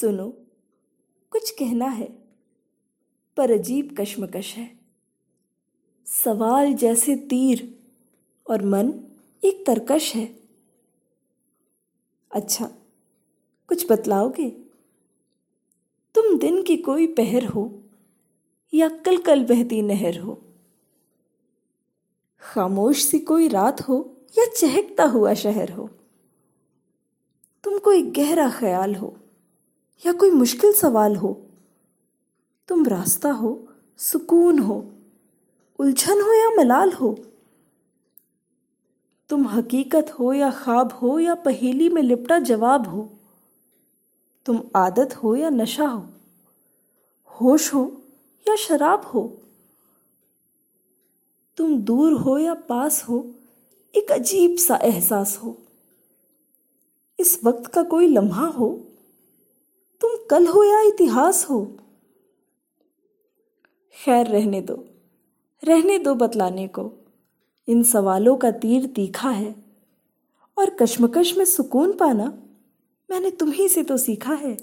सुनो, कुछ कहना है, पर अजीब कश्मकश है। सवाल जैसे तीर और मन एक तरकश है। अच्छा कुछ बतलाओगे? तुम दिन की कोई पहर हो या कल कल बहती नहर हो? खामोश सी कोई रात हो या चहकता हुआ शहर हो? तुम कोई गहरा ख्याल हो? या कोई मुश्किल सवाल हो, तुम रास्ता हो, सुकून हो, उलझन हो या मलाल हो, तुम हकीकत हो या ख्वाब हो या पहेली में लिपटा जवाब हो, तुम आदत हो या नशा हो, होश हो या शराब हो, तुम दूर हो या पास हो, एक अजीब सा एहसास हो, इस वक्त का कोई लम्हा हो कल हो या इतिहास हो। खैर, रहने दो। रहने दो बतलाने को। इन सवालों का तीर तीखा है। और कश्मकश में सुकून पाना, मैंने तुम्ही से तो सीखा है।